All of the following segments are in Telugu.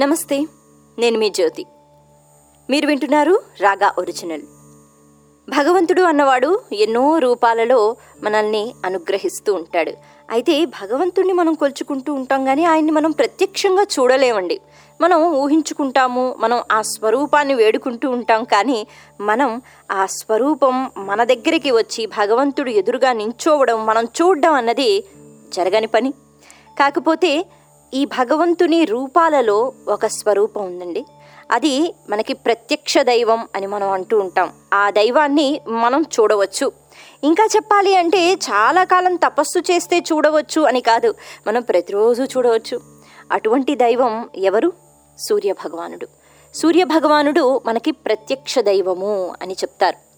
నమస్తే నేను మీ జ్యోతి. మీరు వింటున్నారు రాగా ఒరిజినల్. భగవంతుడు అన్నవాడు ఎన్నో రూపాలలో మనల్ని అనుగ్రహిస్తూ ఉంటాడు. అయితే భగవంతుడిని మనం కొలుచుకుంటూ ఉంటాం కానీ ఆయన్ని మనం ప్రత్యక్షంగా చూడలేమండి. మనం ఊహించుకుంటాము మనం ఆ స్వరూపాన్ని వేడుకుంటూ ఉంటాం కానీ మనం ఆ స్వరూపం మన దగ్గరికి వచ్చి భగవంతుడు ఎదురుగా నించోవడం మనం చూడడం అన్నది జరగని పని. కాకపోతే ఈ భగవంతుని రూపాలలో ఒక స్వరూపం ఉందండి. అది మనకి ప్రత్యక్ష దైవం అని మనం అంటూ ఉంటాం. ఆ దైవాన్ని మనం చూడవచ్చు. ఇంకా చెప్పాలి అంటే చాలా కాలం తపస్సు చేస్తే చూడవచ్చు అని కాదు మనం ప్రతిరోజు చూడవచ్చు. అటువంటి దైవం ఎవరు? సూర్య భగవానుడు సూర్య భగవానుడు మనకి ప్రత్యక్ష దైవము అని చెప్తారు.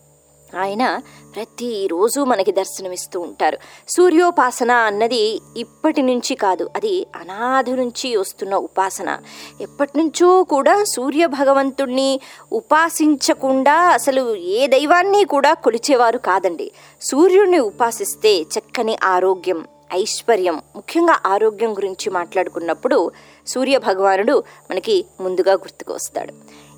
ఆయన ప్రతిరోజు మనకి దర్శనమిస్తూ ఉంటారు. సూర్యోపాసన అన్నది ఇప్పటి నుంచి కాదు అది అనాది నుంచి వస్తున్న ఉపాసన. ఎప్పటి నుంచో కూడా సూర్య భగవంతుణ్ణి ఉపాసించకుండా అసలు ఏ దైవాన్ని కూడా కొలిచేవారు కాదండి. సూర్యుడిని ఉపాసిస్తే చక్కని ఆరోగ్యం ఐశ్వర్యం ముఖ్యంగా ఆరోగ్యం గురించి మాట్లాడుకున్నప్పుడు సూర్య భగవానుడు మనకి ముందుగా గుర్తుకు వస్తాడు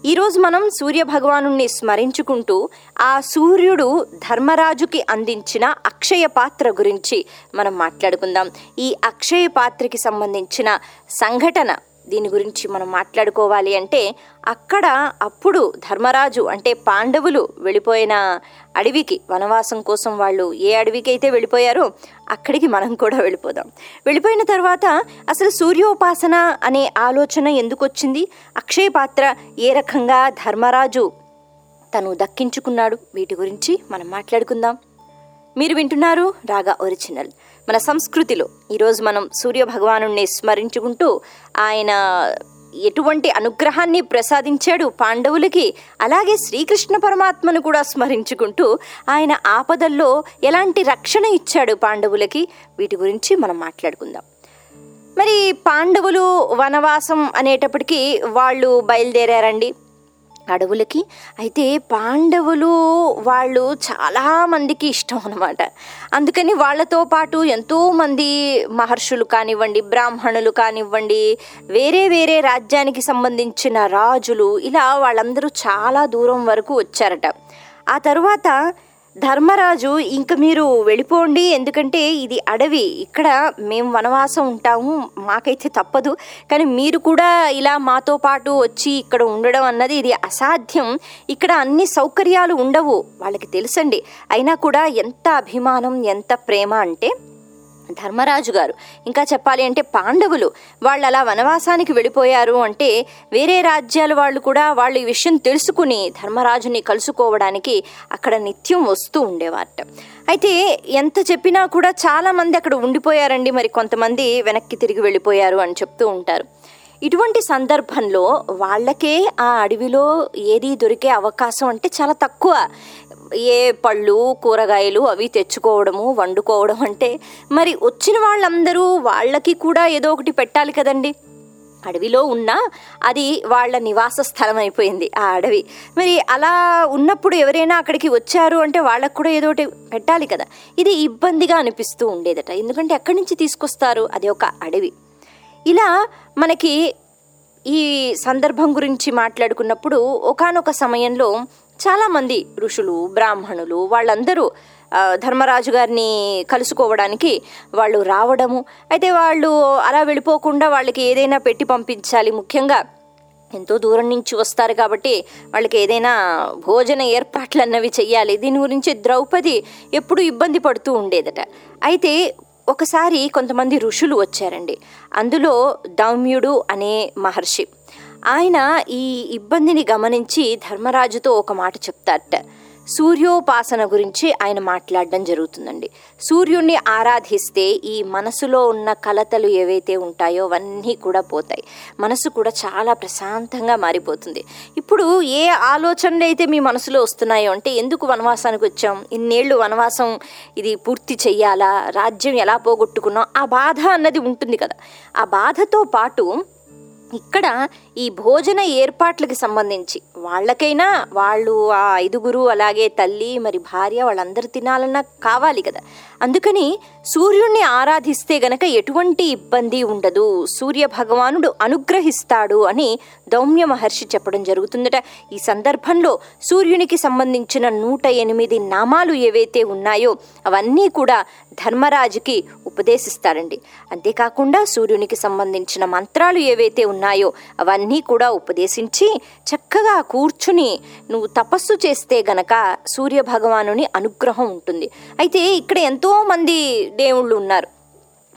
ఈరోజు మనం సూర్య భగవానుణ్ణి స్మరించుకుంటూ ఆ సూర్యుడు ధర్మరాజుకి అందించిన అక్షయ పాత్ర గురించి మనం మాట్లాడుకుందాం. ఈ అక్షయ పాత్రకి సంబంధించిన సంఘటన దీని గురించి మనం మాట్లాడుకోవాలి అంటే అక్కడ అప్పుడు ధర్మరాజు అంటే పాండవులు వెళ్ళిపోయిన అడవికి వనవాసం కోసం వాళ్ళు ఏ అడవికి అయితే వెళ్ళిపోయారో అక్కడికి మనం కూడా వెళ్ళిపోదాం. వెళ్ళిపోయిన తర్వాత అసలు సూర్యోపాసన అనే ఆలోచన ఎందుకు వచ్చింది? అక్షయ పాత్ర ఏ రకంగా ధర్మరాజు తను దక్కించుకున్నాడు? వీటి గురించి మనం మాట్లాడుకుందాం. మీరు వింటున్నారు రాగా ఒరిజినల్. మన సంస్కృతిలో ఈరోజు మనం సూర్య భగవానుణ్ణి స్మరించుకుంటూ ఆయన ఎటువంటి అనుగ్రహాన్ని ప్రసాదించాడు పాండవులకి అలాగే శ్రీకృష్ణ పరమాత్మను కూడా స్మరించుకుంటూ ఆయన ఆపదల్లో ఎలాంటి రక్షణ ఇచ్చాడు పాండవులకి? వీటి గురించి మనం మాట్లాడుకుందాం. మరి పాండవులు వనవాసం అనేటప్పటికీ వాళ్ళు బయలుదేరారండి. అడవులకి అయితే పాండవులు వాళ్ళు చాలా మందికి ఇష్టం అనమాట అందుకని వాళ్ళతో పాటు ఎంతోమంది మహర్షులు కానివ్వండి బ్రాహ్మణులు కానివ్వండి వేరే వేరే రాజ్యానికి సంబంధించిన రాజులు ఇలా వాళ్ళందరూ చాలా దూరం వరకు వచ్చారట. ఆ తర్వాత ధర్మరాజు ఇంక మీరు వెళ్ళిపోండి ఎందుకంటే ఇది అడవి. ఇక్కడ మేము వనవాసం ఉంటాము మాకైతే తప్పదు. కానీ మీరు కూడా ఇలా మాతో పాటు వచ్చి ఇక్కడ ఉండడం అన్నది ఇది అసాధ్యం. ఇక్కడ అన్ని సౌకర్యాలు ఉండవు వాళ్ళకి తెలుసండి. అయినా కూడా ఎంత అభిమానం ఎంత ప్రేమ అంటే ధర్మరాజు గారు. ఇంకా చెప్పాలి అంటే పాండవులు వాళ్ళు అలా వనవాసానికి వెళ్ళిపోయారు అంటే వేరే రాజ్యాల వాళ్ళు కూడా వాళ్ళు ఈ విషయం తెలుసుకుని ధర్మరాజుని కలుసుకోవడానికి అక్కడ నిత్యం వస్తూ ఉండేవారట. అయితే ఎంత చెప్పినా కూడా చాలామంది అక్కడ ఉండిపోయారండి. మరి కొంతమంది వెనక్కి తిరిగి వెళ్ళిపోయారు అని చెప్తూ ఉంటారు. ఇటువంటి సందర్భంలో వాళ్ళకే ఆ అడవిలో ఏది దొరికే అవకాశం అంటే చాలా తక్కువ. ఏ పళ్ళు కూరగాయలు అవి తెచ్చుకోవడము వండుకోవడం అంటే మరి వచ్చిన వాళ్ళందరూ వాళ్ళకి కూడా ఏదో ఒకటి పెట్టాలి కదండి. అడవిలో ఉన్న అది వాళ్ళ నివాస స్థలం అయిపోయింది ఆ అడవి. మరి అలా ఉన్నప్పుడు ఎవరైనా అక్కడికి వచ్చారు అంటే వాళ్ళకు కూడా ఏదో ఒకటి పెట్టాలి కదా. ఇది ఇబ్బందిగా అనిపిస్తూ ఉండేదట. ఎందుకంటే ఎక్కడి నుంచి తీసుకొస్తారు? అది ఒక అడవి. ఇలా మనకి ఈ సందర్భం గురించి మాట్లాడుకున్నప్పుడు ఒకానొక సమయంలో చాలామంది ఋషులు బ్రాహ్మణులు వాళ్ళందరూ ధర్మరాజు గారిని కలుసుకోవడానికి వాళ్ళు రావడము. అయితే వాళ్ళు అలా వెళ్ళిపోకుండా వాళ్ళకి ఏదైనా పెట్టి పంపించాలి. ముఖ్యంగా ఎంతో దూరం నుంచి వస్తారు కాబట్టి వాళ్ళకి ఏదైనా భోజన ఏర్పాట్లు అన్నవి చెయ్యాలి. దీని గురించి ద్రౌపది ఎప్పుడు ఇబ్బంది పడుతూ ఉండేదట. అయితే ఒకసారి కొంతమంది ఋషులు వచ్చారండి. అందులో దౌమ్యుడు అనే మహర్షి. ఆయన ఈ ఇబ్బందిని గమనించి ధర్మరాజుతో ఒక మాట చెప్తారట. సూర్యోపాసన గురించి ఆయన మాట్లాడడం జరుగుతుందండి. సూర్యుడిని ఆరాధిస్తే ఈ మనసులో ఉన్న కలతలు ఏవైతే ఉంటాయో అవన్నీ కూడా పోతాయి. మనసు కూడా చాలా ప్రశాంతంగా మారిపోతుంది. ఇప్పుడు ఏ ఆలోచనలు అయితే మీ మనసులో వస్తున్నాయో అంటే ఎందుకు వనవాసానికి వచ్చాం? ఇన్నేళ్ళు వనవాసం ఇది పూర్తి చెయ్యాలా? రాజ్యం ఎలా పోగొట్టుకున్నాం? ఆ బాధ అన్నది ఉంటుంది కదా. ఆ బాధతో పాటు ఇక్కడ ఈ భోజన ఏర్పాట్లకి సంబంధించి. వాళ్ళకైనా వాళ్ళు ఆ ఐదుగురు అలాగే తల్లి మరి భార్య వాళ్ళందరూ తినాలన్నా కావాలి కదా. అందుకని సూర్యుణ్ణి ఆరాధిస్తే గనక ఎటువంటి ఇబ్బంది ఉండదు. సూర్య భగవానుడు అనుగ్రహిస్తాడు అని దౌమ్య మహర్షి చెప్పడం జరుగుతుందట. ఈ సందర్భంలో సూర్యునికి సంబంధించిన నూట ఎనిమిది నామాలు ఏవైతే ఉన్నాయో అవన్నీ కూడా ధర్మరాజుకి ఉపదేశిస్తారండి. అంతేకాకుండా సూర్యునికి సంబంధించిన మంత్రాలు ఏవైతే ఉన్నాయో అవన్నీ కూడా ఉపదేశించి చక్కగా కూర్చుని నువ్వు తపస్సు చేస్తే గనక సూర్య భగవానుని అనుగ్రహం ఉంటుంది. అయితే ఇక్కడ ఎంతో మంది దేవుళ్ళు ఉన్నారు.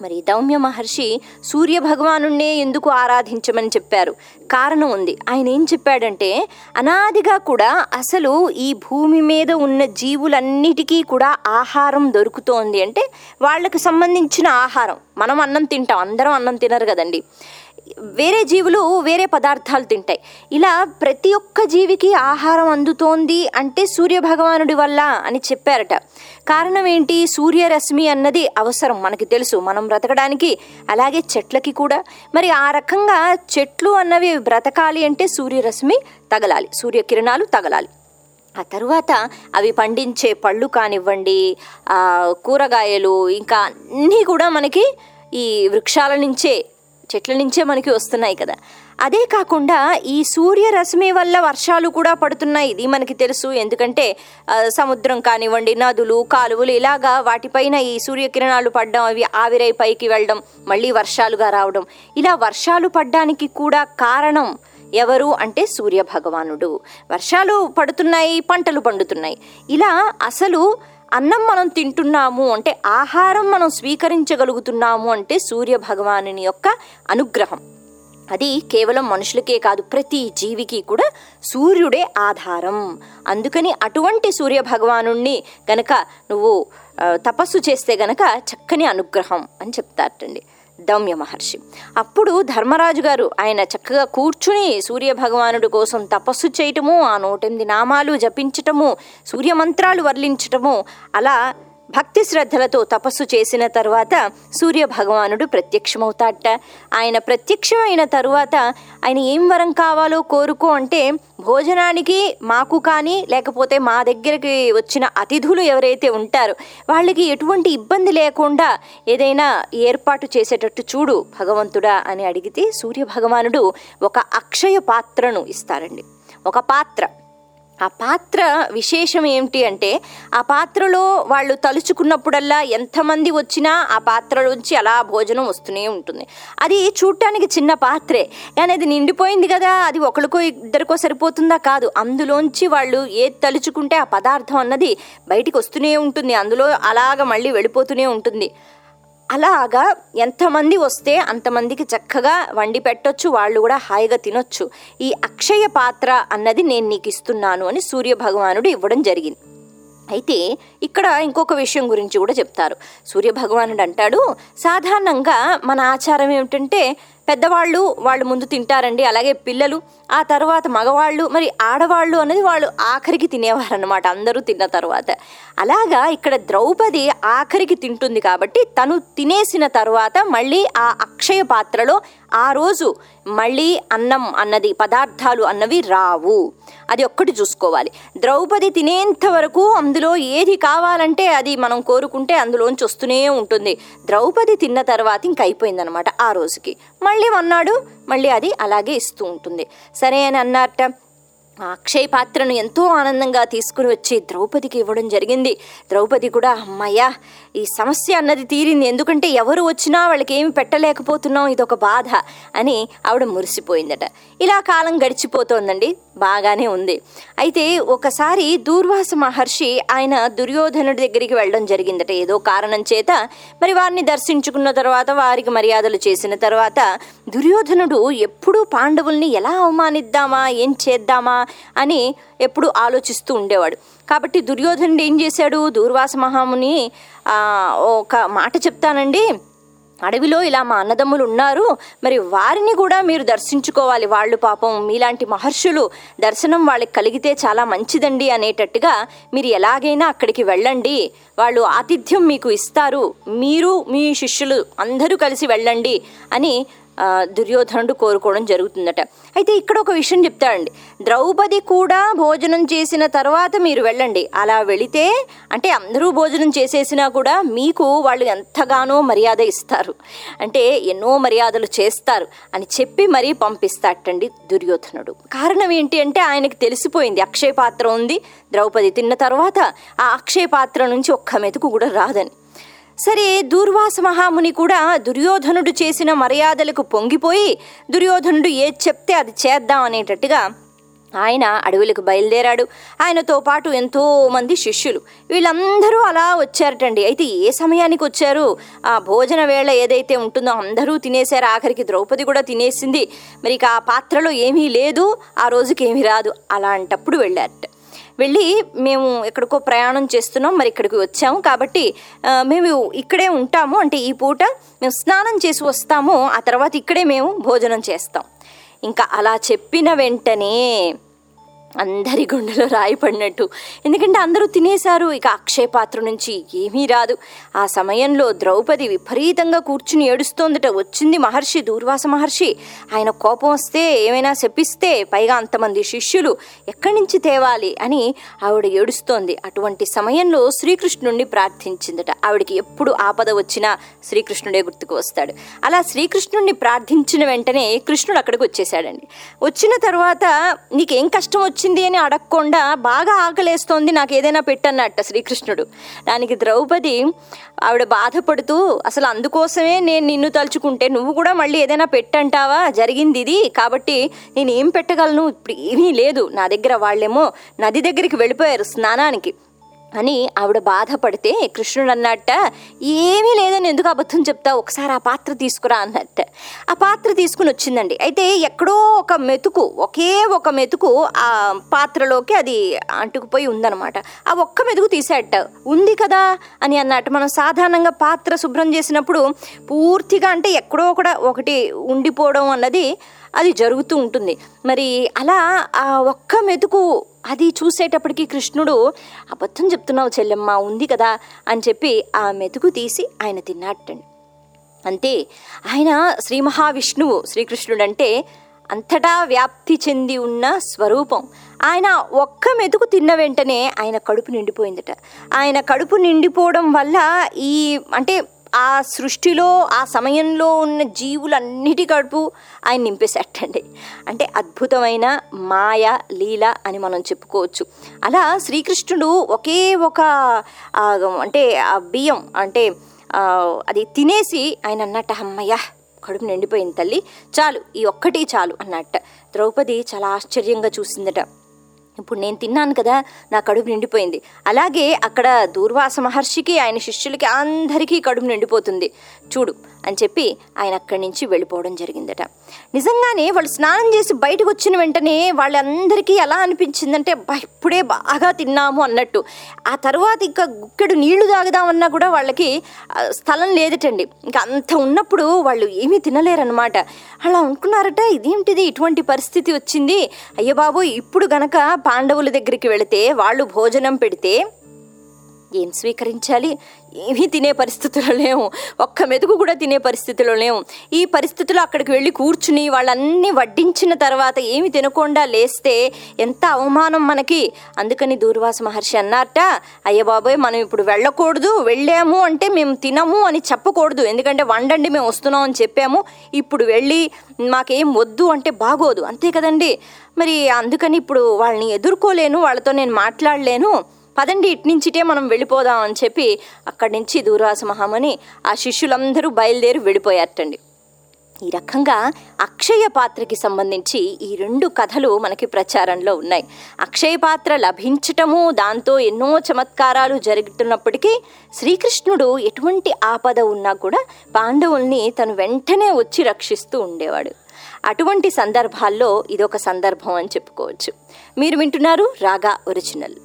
మరి దౌమ్య మహర్షి సూర్య భగవానుణ్ణే ఎందుకు ఆరాధించమని చెప్పారు? కారణం ఉంది. ఆయన ఏం చెప్పాడంటే అనాదిగా కూడా అసలు ఈ భూమి మీద ఉన్న జీవులన్నిటికీ కూడా ఆహారం దొరుకుతోంది అంటే వాళ్ళకి సంబంధించిన ఆహారం. మనం అన్నం తింటాం అందరం అన్నం తినరు కదండి. వేరే జీవులు వేరే పదార్థాలు తింటాయి. ఇలా ప్రతి ఒక్క జీవికి ఆహారం అందుతోంది అంటే సూర్య భగవానుడి వల్ల అని చెప్పారట. కారణం ఏంటి? సూర్యరశ్మి అన్నది అవసరం మనకి తెలుసు. మనం బ్రతకడానికి అలాగే చెట్లకి కూడా. మరి ఆ రకంగా చెట్లు అన్నవి బ్రతకాలి అంటే సూర్యరశ్మి తగలాలి సూర్యకిరణాలు తగలాలి. ఆ తర్వాత అవి పండించే పళ్ళు కానివ్వండి కూరగాయలు ఇంకా అన్నీ కూడా మనకి ఈ వృక్షాల నుంచే చెట్ల నుంచే మనకి వస్తున్నాయి కదా. అదే కాకుండా ఈ సూర్యరశ్మి వల్ల వర్షాలు కూడా పడుతున్నాయి. ఇది మనకి తెలుసు. ఎందుకంటే సముద్రం కానివ్వండి నదులు కాలువలు ఇలాగా వాటిపైన ఈ సూర్యకిరణాలు పడడం అవి ఆవిరై పైకి వెళ్ళడం మళ్ళీ వర్షాలుగా రావడం. ఇలా వర్షాలు పడ్డానికి కూడా కారణం ఎవరు అంటే సూర్య భగవానుడు వర్షాలు పడుతున్నాయి పంటలు పండుతున్నాయి. ఇలా అసలు అన్నం మనం తింటున్నాము అంటే ఆహారం మనం స్వీకరించగలుగుతున్నాము అంటే సూర్య భగవానుని యొక్క అనుగ్రహం. అది కేవలం మనుషులకే కాదు ప్రతి జీవికి కూడా సూర్యుడే ఆధారం. అందుకని అటువంటి సూర్య భగవానుణ్ణి గనక నువ్వు తపస్సు చేస్తే గనక చక్కని అనుగ్రహం అని చెప్తారటండి. దౌమ్య మహర్షి. అప్పుడు ధర్మరాజు గారు ఆయన చక్కగా కూర్చుని సూర్యభగవానుడి కోసం తపస్సు చేయటము ఆ నూటెనిమిది నామాలు జపించటము సూర్యమంత్రాలు వర్లించటము అలా భక్తి శ్రద్ధలతో తపస్సు చేసిన తరువాత సూర్య భగవానుడు ప్రత్యక్షమవుతాడట. ఆయన ప్రత్యక్షమైన తరువాత ఆయన ఏం వరం కావాలో కోరుకో అంటే భోజనానికి మాకు కానీ లేకపోతే మా దగ్గరికి వచ్చిన అతిథులు ఎవరైతే ఉంటారో వాళ్ళకి ఎటువంటి ఇబ్బంది లేకుండా ఏదైనా ఏర్పాటు చేసేటట్టు చూడు భగవంతుడా అని అడిగితే సూర్య భగవానుడు ఒక అక్షయ పాత్రను ఇస్తారండి. ఒక పాత్ర. ఆ పాత్ర విశేషం ఏమిటి అంటే ఆ పాత్రలో వాళ్ళు తలుచుకున్నప్పుడల్లా ఎంతమంది వచ్చినా ఆ పాత్రలోంచి అలా భోజనం వస్తూనే ఉంటుంది. అది చూడటానికి చిన్న పాత్రే. కానీ అది నిండిపోయింది కదా అది ఒకరికో ఇద్దరికో సరిపోతుందా కాదు. అందులోంచి వాళ్ళు ఏది తలుచుకుంటే ఆ పదార్థం అన్నది బయటికి వస్తూనే ఉంటుంది. అందులో అలాగ మళ్ళీ వెళ్ళిపోతూనే ఉంటుంది. అలాగా ఎంతమంది వస్తే అంతమందికి చక్కగా వండి పెట్టొచ్చు వాళ్ళు కూడా హాయిగా తినొచ్చు. ఈ అక్షయ పాత్ర అన్నది నేను నీకు ఇస్తున్నాను అని సూర్య భగవానుడు ఇవ్వడం జరిగింది. అయితే ఇక్కడ ఇంకొక విషయం గురించి కూడా చెప్తారు. సూర్య భగవానుడు అంటాడు సాధారణంగా మన ఆచారం ఏమిటంటే పెద్దవాళ్ళు వాళ్ళు ముందు తింటారండి. అలాగే పిల్లలు ఆ తర్వాత మగవాళ్ళు మరి ఆడవాళ్ళు అనేది వాళ్ళు ఆఖరికి తినేవారు అనమాట అందరూ తిన్న తర్వాత. అలాగా ఇక్కడ ద్రౌపది ఆఖరికి తింటుంది కాబట్టి తను తినేసిన తర్వాత మళ్ళీ ఆ అక్షయ పాత్రలో ఆ రోజు మళ్ళీ అన్నం అన్నది పదార్థాలు అన్నవి రావు. అది ఒక్కటి చూసుకోవాలి. ద్రౌపది తినేంత వరకు అందులో ఏది కావాలంటే అది మనం కోరుకుంటే అందులోంచి వస్తూనే ఉంటుంది. ద్రౌపది తిన్న తర్వాత ఇంక అయిపోయిందనమాట ఆ రోజుకి. మళ్ళీ అన్నాడు మళ్ళీ అది అలాగే ఇస్తూ ఉంటుంది. సరే అని అన్నట్ట ఆ పాత్రను ఎంతో ఆనందంగా తీసుకుని వచ్చి ద్రౌపదికి ఇవ్వడం జరిగింది. ద్రౌపది కూడా అమ్మయ్యా ఈ సమస్య అన్నది తీరింది. ఎందుకంటే ఎవరు వచ్చినా వాళ్ళకి ఏమి పెట్టలేకపోతున్నాం ఇదొక బాధ అని ఆవిడ మురిసిపోయిందట. ఇలా కాలం గడిచిపోతోందండి. బాగానే ఉంది. అయితే ఒకసారి దూర్వాస మహర్షి ఆయన దుర్యోధనుడి దగ్గరికి వెళ్ళడం జరిగిందట. ఏదో కారణం చేత మరి వారిని దర్శించుకున్న తర్వాత వారికి మర్యాదలు చేసిన తర్వాత దుర్యోధనుడు ఎప్పుడూ పాండవుల్ని ఎలా అవమానిద్దామా ఏం చేద్దామా అని ఎప్పుడు ఆలోచిస్తూ ఉండేవాడు. కాబట్టి దుర్యోధనుడు ఏం చేశాడు? దూర్వాస మహాముని ఒక మాట చెప్తానండి. అడవిలో ఇలా మా అన్నదమ్ములు ఉన్నారు. మరి వారిని కూడా మీరు దర్శించుకోవాలి. వాళ్ళు పాపం మీలాంటి మహర్షులు దర్శనం వాళ్ళకి కలిగితే చాలా మంచిదండి అనేటట్టుగా మీరు ఎలాగైనా అక్కడికి వెళ్ళండి. వాళ్ళు ఆతిథ్యం మీకు ఇస్తారు. మీరు మీ శిష్యులు అందరూ కలిసి వెళ్ళండి అని దుర్యోధనుడు కోరుకోవడం జరుగుతుందట. అయితే ఇక్కడ ఒక విషయం చెప్తాడండి. ద్రౌపది కూడా భోజనం చేసిన తర్వాత మీరు వెళ్ళండి. అలా వెళితే అంటే అందరూ భోజనం చేసేసినా కూడా మీకు వాళ్ళు ఎంతగానో మర్యాద ఇస్తారు. అంటే ఎన్నో మర్యాదలు చేస్తారు అని చెప్పి మరీ పంపిస్తాటండి దుర్యోధనుడు. కారణం ఏంటి అంటే ఆయనకి తెలిసిపోయింది. అక్షయ పాత్ర ఉంది. ద్రౌపది తిన్న తర్వాత ఆ అక్షయ పాత్ర నుంచి ఒక్క మెతుకు కూడా రాదని. సరే దూర్వాస మహాముని కూడా దుర్యోధనుడు చేసిన మర్యాదలకు పొంగిపోయి దుర్యోధనుడు ఏది చెప్తే అది చేద్దాం అనేటట్టుగా ఆయన అడవులకు బయలుదేరాడు. ఆయనతో పాటు ఎంతో మంది శిష్యులు. వీళ్ళందరూ అలా వచ్చారటండి. అయితే ఏ సమయానికి వచ్చారు? ఆ భోజన వేళ ఏదైతే ఉంటుందో అందరూ తినేశారు. ఆఖరికి ద్రౌపది కూడా తినేసింది. మరి ఆ పాత్రలో ఏమీ లేదు. ఆ రోజుకి ఏమీ రాదు. అలాంటప్పుడు వెళ్ళారట. వెళ్ళి మేము ఎక్కడికో ప్రయాణం చేస్తున్నాం మరి ఇక్కడికి వచ్చాము. కాబట్టి మేము ఇక్కడే ఉంటాము. అంటే ఈ పూట మేము స్నానం చేసి వస్తాము. ఆ తర్వాత ఇక్కడే మేము భోజనం చేస్తాం. ఇంకా అలా చెప్పిన వెంటనే అందరి గుండెలో రాయి పడినట్టు. ఎందుకంటే అందరూ తినేశారు ఇక అక్షయ పాత్ర నుంచి ఏమీ రాదు. ఆ సమయంలో ద్రౌపది విపరీతంగా కూర్చుని ఏడుస్తోందట. వచ్చింది మహర్షి దూర్వాస మహర్షి. ఆయన కోపం వస్తే ఏమైనా శపిస్తే పైగా అంతమంది శిష్యులు ఎక్కడి నుంచి తేవాలి అని ఆవిడ ఏడుస్తోంది. అటువంటి సమయంలో శ్రీకృష్ణుడిని ప్రార్థించిందట. ఆవిడకి ఎప్పుడు ఆపద వచ్చినా శ్రీకృష్ణుడే గుర్తుకు వస్తాడు. అలా శ్రీకృష్ణుడిని ప్రార్థించిన వెంటనే కృష్ణుడు అక్కడికి వచ్చేసాడండి వచ్చిన తర్వాత నీకేం కష్టం వచ్చి వచ్చింది అని అడగకుండా బాగా ఆకలేస్తోంది నాకు ఏదైనా పెట్టన్నట్ట శ్రీకృష్ణుడు. దానికి ద్రౌపది ఆవిడ బాధపడుతూ అసలు అందుకోసమే నేను నిన్ను తలుచుకుంటే నువ్వు కూడా మళ్ళీ ఏదైనా పెట్టంటావా? జరిగింది ఇది. కాబట్టి నేను ఏం పెట్టగలను? ఇప్పుడు ఏమీ లేదు. నా దగ్గర వాళ్ళేమో నది దగ్గరికి వెళ్ళిపోయారు స్నానానికి. అని ఆవిడ బాధపడితే కృష్ణుడు అన్నట్ట ఏమీ లేదని ఎందుకు అబద్ధం చెప్తా ఒకసారి ఆ పాత్ర తీసుకురా అన్నట్ట. ఆ పాత్ర తీసుకుని వచ్చిందండి. అయితే ఎక్కడో ఒక మెతుకు ఒకే ఒక మెతుకు ఆ పాత్రలోకి అది అంటుకుపోయి ఉందన్నమాట. ఆ ఒక్క మెతుకు తీసేట. ఉంది కదా అని అన్నట్టు మనం సాధారణంగా పాత్ర శుభ్రం చేసినప్పుడు పూర్తిగా అంటే ఎక్కడో కూడా ఒకటి ఉండిపోవడం అన్నది అది జరుగుతూ ఉంటుంది. మరి అలా ఆ ఒక్క మెతుకు అది చూసేటప్పటికి కృష్ణుడు అబద్ధం చెప్తున్నావు చెల్లెమ్మ ఉంది కదా అని చెప్పి ఆ మెతుకు తీసి ఆయన తిన్నట్టండి అంతే ఆయన శ్రీ మహావిష్ణువు శ్రీకృష్ణుడు అంటే అంతటా వ్యాప్తి చెంది ఉన్న స్వరూపం. ఆయన ఒక్క మెతుకు తిన్న వెంటనే ఆయన కడుపు నిండిపోయిందట. ఆయన కడుపు నిండిపోవడం వల్ల ఈ అంటే ఆ సృష్టిలో ఆ సమయంలో ఉన్న జీవులన్నిటి కడుపు ఆయన నింపేసేటండి అంటే అద్భుతమైన మాయ లీల అని మనం చెప్పుకోవచ్చు. అలా శ్రీకృష్ణుడు ఒకే ఒక అంటే ఆ బియ్యం అంటే అది తినేసి ఆయన అన్నట్ట అమ్మయ్య కడుపు నిండిపోయింది తల్లి చాలు ఈ ఒక్కటి చాలు అన్నట్ట. ద్రౌపది చాలా ఆశ్చర్యంగా చూసిందట. ఇప్పుడు నేను తిన్నాను కదా నా కడుపు నిండిపోయింది. అలాగే అక్కడ దూర్వాస మహర్షికి ఆయన శిష్యులకి అందరికీ కడుపు నిండిపోతుంది. చూడు అని చెప్పి ఆయన అక్కడి నుంచి వెళ్ళిపోవడం జరిగిందట. నిజంగానే వాళ్ళు స్నానం చేసి బయటకు వచ్చిన వెంటనే వాళ్ళందరికీ ఎలా అనిపించిందంటే ఇప్పుడే బాగా తిన్నాము అన్నట్టు. ఆ తర్వాత ఇంకా గుక్కెడు నీళ్ళు తాగుదామన్నా కూడా వాళ్ళకి స్థలం లేదటండి. ఇంకా అంత ఉన్నప్పుడు వాళ్ళు ఏమీ తినలేరనమాట అలా అనుకున్నారట ఇదేంటిది ఇటువంటి పరిస్థితి వచ్చింది. అయ్యో బాబు ఇప్పుడు గనక పాండవుల దగ్గరికి వెళితే వాళ్ళు భోజనం పెడితే ఏం స్వీకరించాలి? ఏమీ తినే పరిస్థితుల్లో లేము. ఒక్క మెతుకు కూడా తినే పరిస్థితిలో లేము. ఈ పరిస్థితిలో అక్కడికి వెళ్ళి కూర్చుని వాళ్ళన్నీ వడ్డించిన తర్వాత ఏమి తినకుండా లేస్తే ఎంత అవమానం మనకి. అందుకని దూర్వాస మహర్షి అన్నారట అయ్య బాబోయ్ మనం ఇప్పుడు వెళ్ళకూడదు వెళ్ళాము అంటే మేము తినము అని చెప్పకూడదు. ఎందుకంటే వండండి మేము వస్తున్నాం అని చెప్పాము. ఇప్పుడు వెళ్ళి మాకేం వద్దు అంటే బాగోదు. అంతే కదండి. మరి అందుకని ఇప్పుడు వాళ్ళని ఎదుర్కోలేను వాళ్ళతో నేను మాట్లాడలేను. పదండి ఇట్నుంచిటే మనం వెళ్ళిపోదాం అని చెప్పి అక్కడి నుంచి దూర్వాస మహామని ఆ శిష్యులందరూ బయలుదేరి వెళ్ళిపోయారటండి. ఈ రకంగా అక్షయ పాత్రకి సంబంధించి ఈ రెండు కథలు మనకి ప్రచారంలో ఉన్నాయి. అక్షయ పాత్ర లభించటము దాంతో ఎన్నో చమత్కారాలు జరుగుతున్నప్పటికీ శ్రీకృష్ణుడు ఎటువంటి ఆపద ఉన్నా కూడా పాండవుల్ని తను వెంటనే వచ్చి రక్షిస్తూ ఉండేవాడు. అటువంటి సందర్భాల్లో ఇదొక సందర్భం అని చెప్పుకోవచ్చు. మీరు వింటున్నారు రాగా ఒరిజినల్.